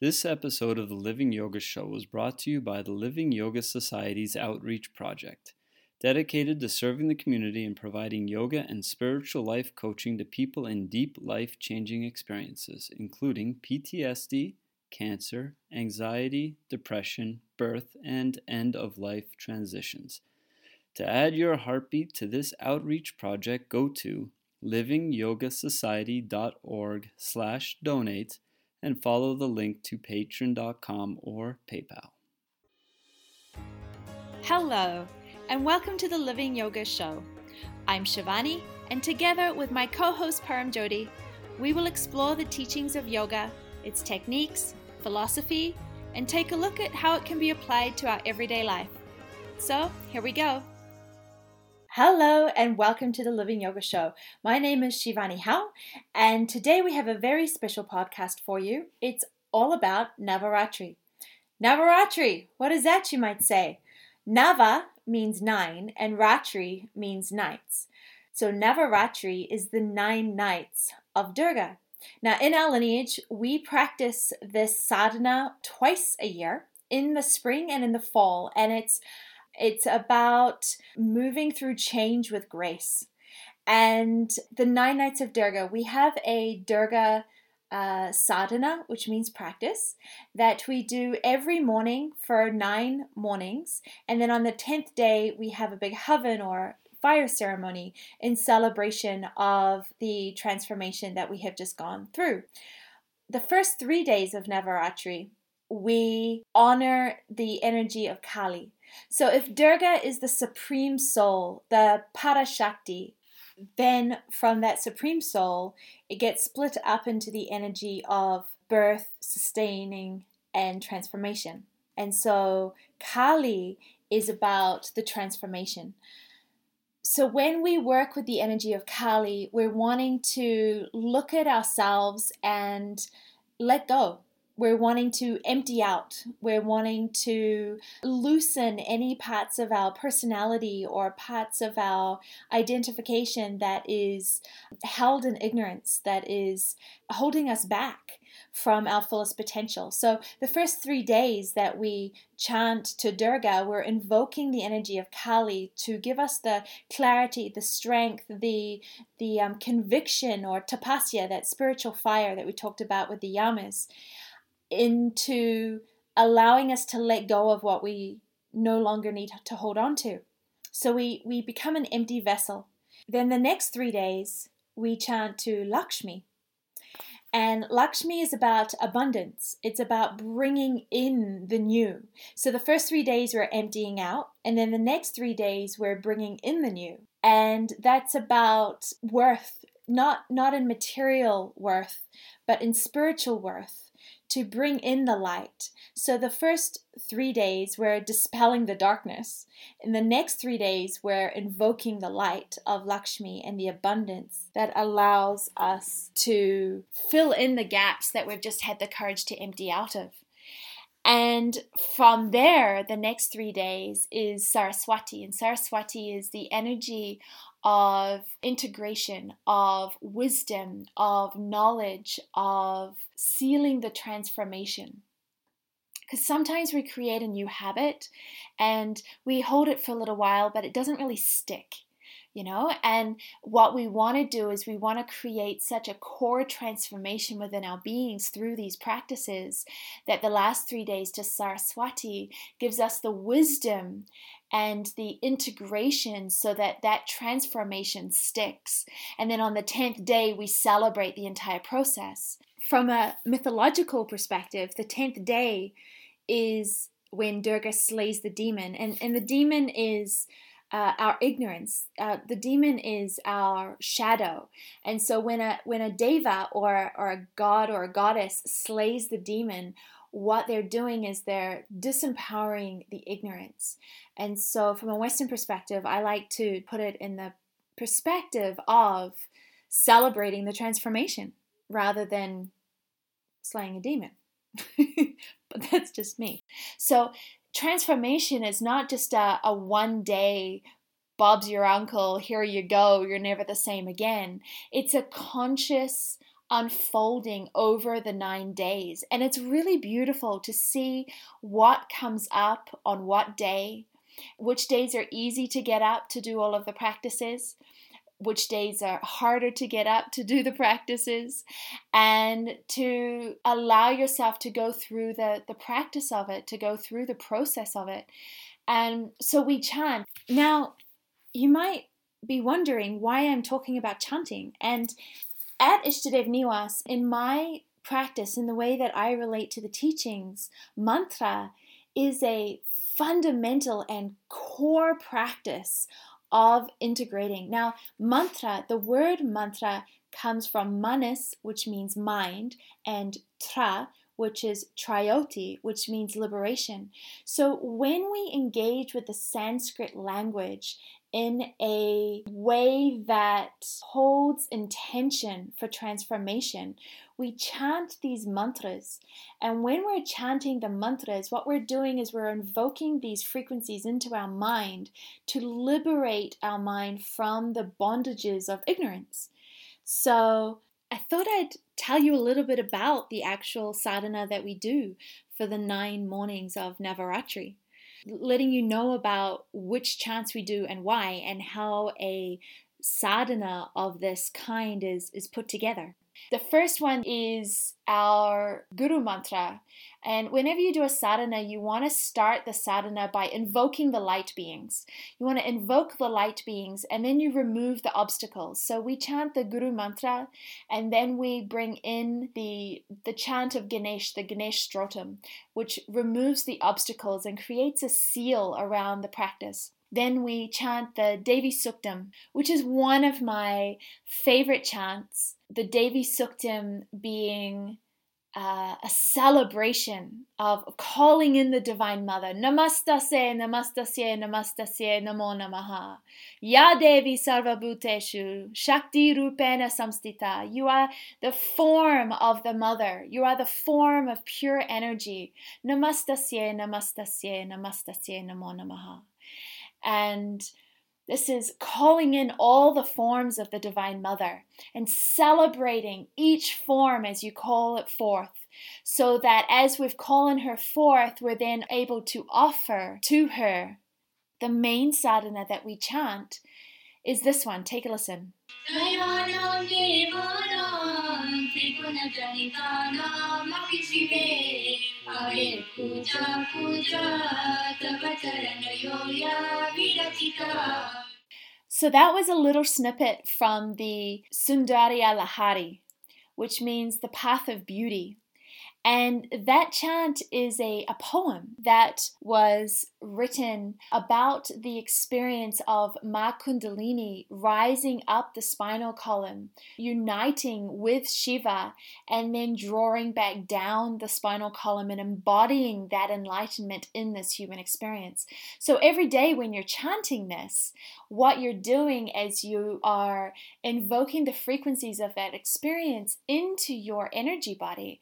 This episode of the Living Yoga Show was brought to you by the Living Yoga Society's Outreach Project, dedicated to serving the community and providing yoga and spiritual life coaching to people in deep life changing experiences, including PTSD, cancer, anxiety, depression, birth, and end of life transitions. To add your heartbeat to this outreach project, go to livingyogasociety.org slash donate and follow the link to patreon.com or PayPal. Hello, and welcome to the Living Yoga Show. I'm Shivani, and together with my co host Param Jodi, we will explore the teachings of yoga, its techniques, philosophy, and take a look at how it can be applied to our everyday life. So, here we go. Hello and welcome to the Living Yoga Show. My name is Shivani Hao, and today we have a very special podcast for you. It's all about Navaratri. Navaratri, what is that, you might say? Nava means nine, and Ratri means nights. So Navaratri is the nine nights of Durga. Now, in our lineage, we practice this sadhana twice a year in the spring and in the fall, and it's it's about moving through change with grace. And the nine nights of Durga, we have a Durga uh, sadhana, which means practice, that we do every morning for nine mornings. And then on the 10th day, we have a big havan or fire ceremony in celebration of the transformation that we have just gone through. The first three days of Navaratri, we honor the energy of Kali. So if Durga is the supreme soul, the Parashakti, then from that supreme soul, it gets split up into the energy of birth, sustaining, and transformation. And so Kali is about the transformation. So when we work with the energy of Kali, we're wanting to look at ourselves and let go we're wanting to empty out. We're wanting to loosen any parts of our personality or parts of our identification that is held in ignorance, that is holding us back from our fullest potential. So, the first three days that we chant to Durga, we're invoking the energy of Kali to give us the clarity, the strength, the the um, conviction or tapasya, that spiritual fire that we talked about with the yamas into allowing us to let go of what we no longer need to hold on to. So we, we become an empty vessel. Then the next three days, we chant to Lakshmi. And Lakshmi is about abundance. It's about bringing in the new. So the first three days we're emptying out, and then the next three days we're bringing in the new. And that's about worth, not not in material worth, but in spiritual worth to bring in the light. So the first three days we're dispelling the darkness. In the next three days we're invoking the light of Lakshmi and the abundance that allows us to fill in the gaps that we've just had the courage to empty out of. And from there, the next three days is Saraswati. And Saraswati is the energy of integration, of wisdom, of knowledge, of sealing the transformation. Because sometimes we create a new habit and we hold it for a little while, but it doesn't really stick you know and what we want to do is we want to create such a core transformation within our beings through these practices that the last 3 days to Saraswati gives us the wisdom and the integration so that that transformation sticks. And then on the 10th day, we celebrate the entire process. From a mythological perspective, the 10th day is when Durga slays the demon, and, and the demon is. Uh, our ignorance. Uh, the demon is our shadow, and so when a when a deva or or a god or a goddess slays the demon, what they're doing is they're disempowering the ignorance. And so, from a Western perspective, I like to put it in the perspective of celebrating the transformation rather than slaying a demon. but that's just me. So, transformation is not just a, a one day Bob's your uncle, here you go, you're never the same again. It's a conscious unfolding over the nine days. And it's really beautiful to see what comes up on what day, which days are easy to get up to do all of the practices, which days are harder to get up to do the practices, and to allow yourself to go through the, the practice of it, to go through the process of it. And so we chant. Now, you might be wondering why I'm talking about chanting. And at Ishtadev Niwas, in my practice, in the way that I relate to the teachings, mantra is a fundamental and core practice of integrating. Now, mantra, the word mantra comes from manas, which means mind, and tra, which is trioti, which means liberation. So when we engage with the Sanskrit language in a way that holds intention for transformation, we chant these mantras. And when we're chanting the mantras, what we're doing is we're invoking these frequencies into our mind to liberate our mind from the bondages of ignorance. So I thought I'd tell you a little bit about the actual sadhana that we do for the nine mornings of Navaratri, letting you know about which chants we do and why, and how a sadhana of this kind is, is put together. The first one is our Guru Mantra. And whenever you do a sadhana, you want to start the sadhana by invoking the light beings. You want to invoke the light beings and then you remove the obstacles. So we chant the Guru Mantra and then we bring in the, the chant of Ganesh, the Ganesh Stotam, which removes the obstacles and creates a seal around the practice. Then we chant the Devi Suktam, which is one of my favorite chants. The Devi Suktam being uh, a celebration of calling in the Divine Mother. Namastase, namastase, namastase, namo namaha. Ya Devi sarvabhuteshu, shakti rupena samstita. You are the form of the Mother. You are the form of pure energy. Namastase, namastase, namastase, namo namaha. And this is calling in all the forms of the Divine Mother and celebrating each form as you call it forth, so that as we've calling her forth, we're then able to offer to her the main sadhana that we chant is this one. Take a listen. So that was a little snippet from the Saundarya Lahari, which means the path of beauty. And that chant is a, a poem that was written about the experience of Ma Kundalini rising up the spinal column, uniting with Shiva, and then drawing back down the spinal column and embodying that enlightenment in this human experience. So every day when you're chanting this, what you're doing is you are invoking the frequencies of that experience into your energy body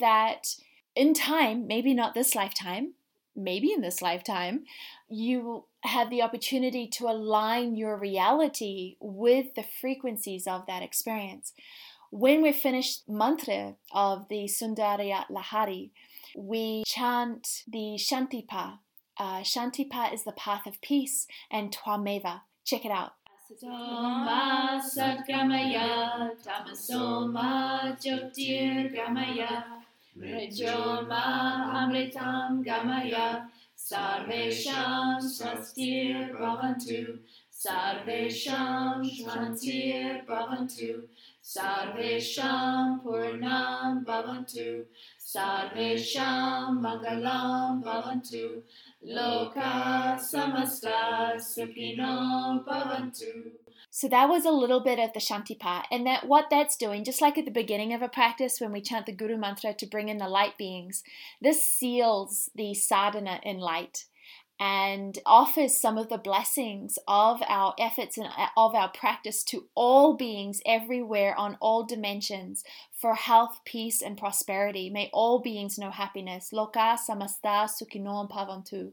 that in time, maybe not this lifetime, maybe in this lifetime, you have the opportunity to align your reality with the frequencies of that experience. When we finish mantra of the Saundarya Lahari, we chant the Shantipa. Uh, Shantipa is the path of peace and Twameva. Check it out. Soma Satgamaya Tamasoma Jyotirgamaya Mrijoma Amritam Gamaya Sarvesham Swastir Bhavantu Sarvesham Shrantir Bhavantu Sarvesham Purnam Bhavantu Sarvesham Mangalam Bhavantu Loka Samasta Sukhino Bhavantu so that was a little bit of the Shantipa, and that what that's doing, just like at the beginning of a practice when we chant the Guru mantra to bring in the light beings, this seals the sadhana in light and offers some of the blessings of our efforts and uh, of our practice to all beings everywhere on all dimensions for health, peace, and prosperity. May all beings know happiness. Loka samasta sukhinom bhavantu.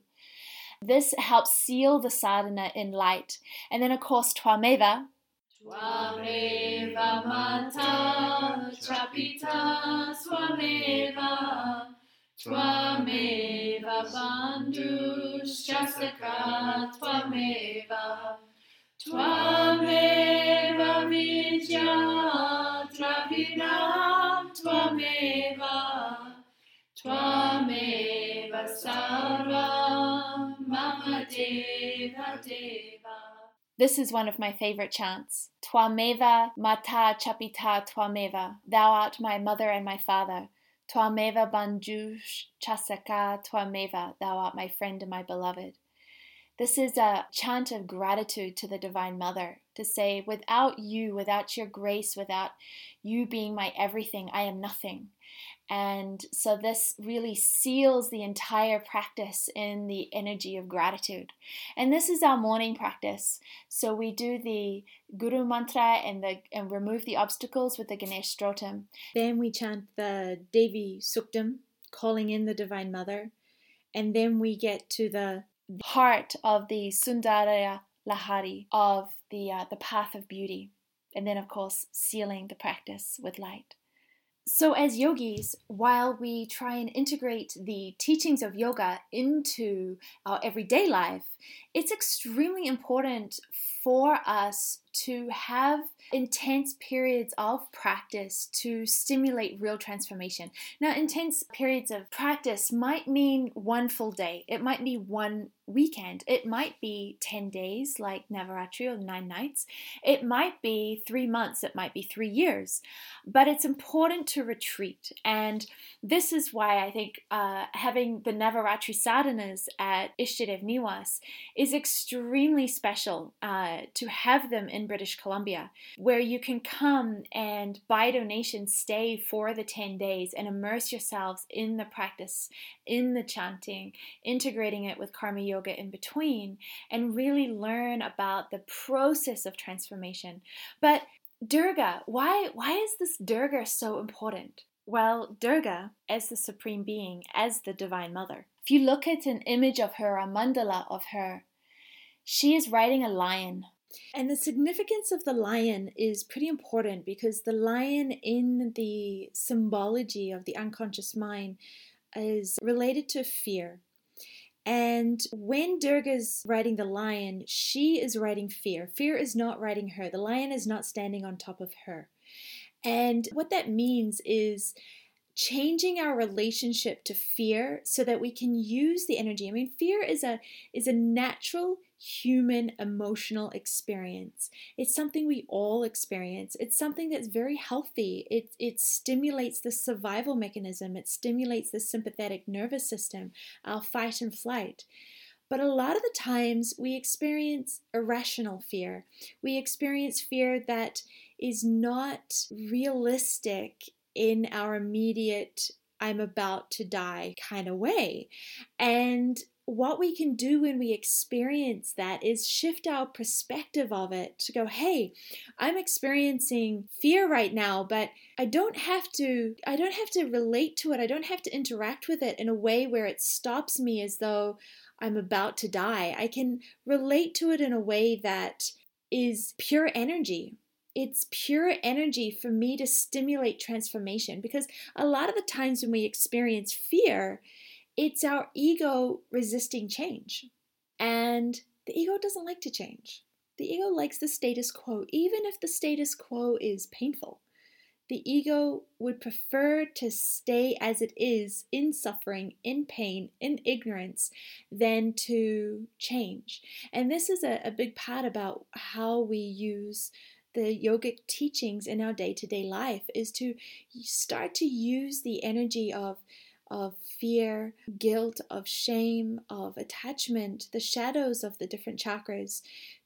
This helps seal the sadhana in light. And then, of course, Twameva, Twameva Mata Chapita Swameva Twameva Bandhushasaka Twameva Twameva Vidya Dravidam Twameva Twameva Sarva Mama Deva Deva This is one of my favorite chants. Twameva mata chapita twameva. Thou art my mother and my father. Twameva banjush chasaka twameva. Thou art my friend and my beloved. This is a chant of gratitude to the Divine Mother to say, without you, without your grace, without you being my everything, I am nothing. And so this really seals the entire practice in the energy of gratitude. And this is our morning practice. So we do the Guru mantra and the and remove the obstacles with the Ganesh Stotam. Then we chant the Devi Suktam, calling in the Divine Mother. And then we get to the heart of the Saundarya Lahari of the uh, the path of beauty. And then of course sealing the practice with light. So, as yogis, while we try and integrate the teachings of yoga into our everyday life, it's extremely important for us to have intense periods of practice to stimulate real transformation. Now, intense periods of practice might mean one full day, it might be one weekend, it might be 10 days like Navaratri or nine nights, it might be three months, it might be three years. But it's important to retreat. And this is why I think uh, having the Navaratri sadhanas at Ishtadev Niwas is extremely special uh, to have them in British Columbia, where you can come and by donation stay for the 10 days and immerse yourselves in the practice, in the chanting, integrating it with karma yoga in between, and really learn about the process of transformation. But Durga, why why is this Durga so important? Well, Durga, as the Supreme Being, as the Divine Mother, if you look at an image of her, a mandala of her, she is riding a lion. And the significance of the lion is pretty important because the lion in the symbology of the unconscious mind is related to fear. And when Durga's riding the lion, she is riding fear. Fear is not riding her. The lion is not standing on top of her. And what that means is changing our relationship to fear so that we can use the energy. I mean, fear is a is a natural human emotional experience. It's something we all experience. It's something that's very healthy. It it stimulates the survival mechanism. It stimulates the sympathetic nervous system, our fight and flight. But a lot of the times we experience irrational fear. We experience fear that is not realistic in our immediate I'm about to die kind of way. And what we can do when we experience that is shift our perspective of it to go, hey, I'm experiencing fear right now, but I don't have to I don't have to relate to it. I don't have to interact with it in a way where it stops me as though I'm about to die. I can relate to it in a way that is pure energy it's pure energy for me to stimulate transformation because a lot of the times when we experience fear, it's our ego resisting change. And the ego doesn't like to change. The ego likes the status quo, even if the status quo is painful. The ego would prefer to stay as it is in suffering, in pain, in ignorance, than to change. And this is a, a big part about how we use the yogic teachings in our day-to-day life is to start to use the energy of of fear, guilt, of shame, of attachment, the shadows of the different chakras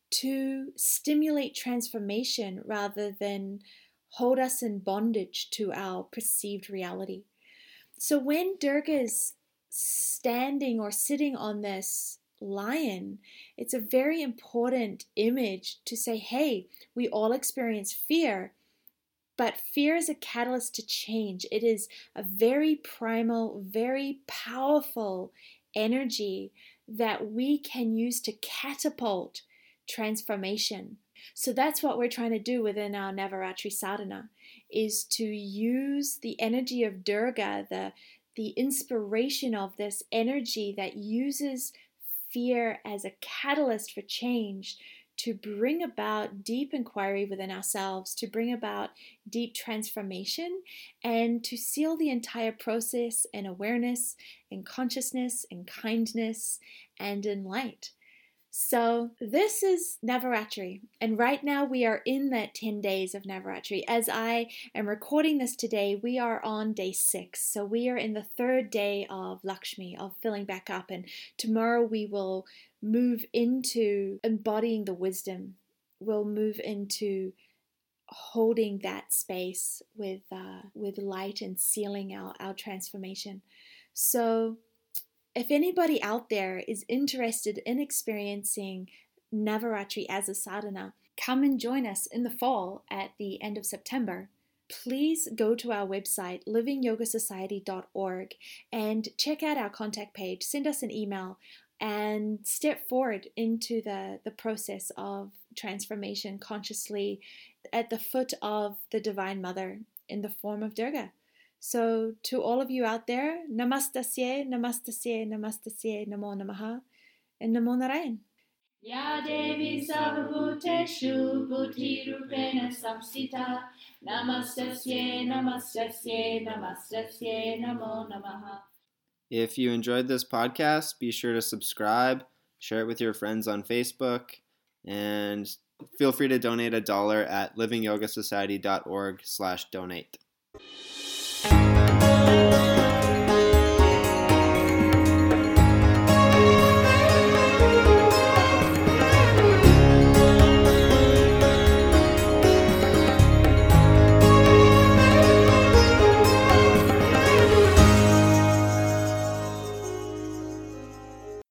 to stimulate transformation rather than hold us in bondage to our perceived reality. So when Durga is standing or sitting on this lion, it's a very important image to say, hey, we all experience fear, but fear is a catalyst to change. It is a very primal, very powerful energy that we can use to catapult transformation. So that's what we're trying to do within our Navaratri sadhana is to use the energy of Durga, the the inspiration of this energy that uses fear as a catalyst for change to bring about deep inquiry within ourselves, to bring about deep transformation, and to seal the entire process in awareness, in consciousness, in kindness, and in light. So, this is Navaratri, and right now we are in that 10 days of Navaratri. As I am recording this today, we are on day six. So, we are in the third day of Lakshmi, of filling back up, and tomorrow we will move into embodying the wisdom. We'll move into holding that space with uh, with light and sealing our, our transformation. So if anybody out there is interested in experiencing Navaratri as a sadhana, come and join us in the fall at the end of September. Please go to our website, livingyogasociety.org, and check out our contact page. Send us an email and step forward into the, the process of transformation consciously at the foot of the Divine Mother in the form of Durga. So, to all of you out there, namastasye, namastasye, namastasye, namo namaha, and namo narayan. Ya Devi Sarvabhuteshu Buddhirupena Samsita Namastasye Namastasye Namastasye Namo Namaha If you enjoyed this podcast, be sure to subscribe, share it with your friends on Facebook, and feel free to donate a dollar at livingyogasociety.org slash donate. Thank you.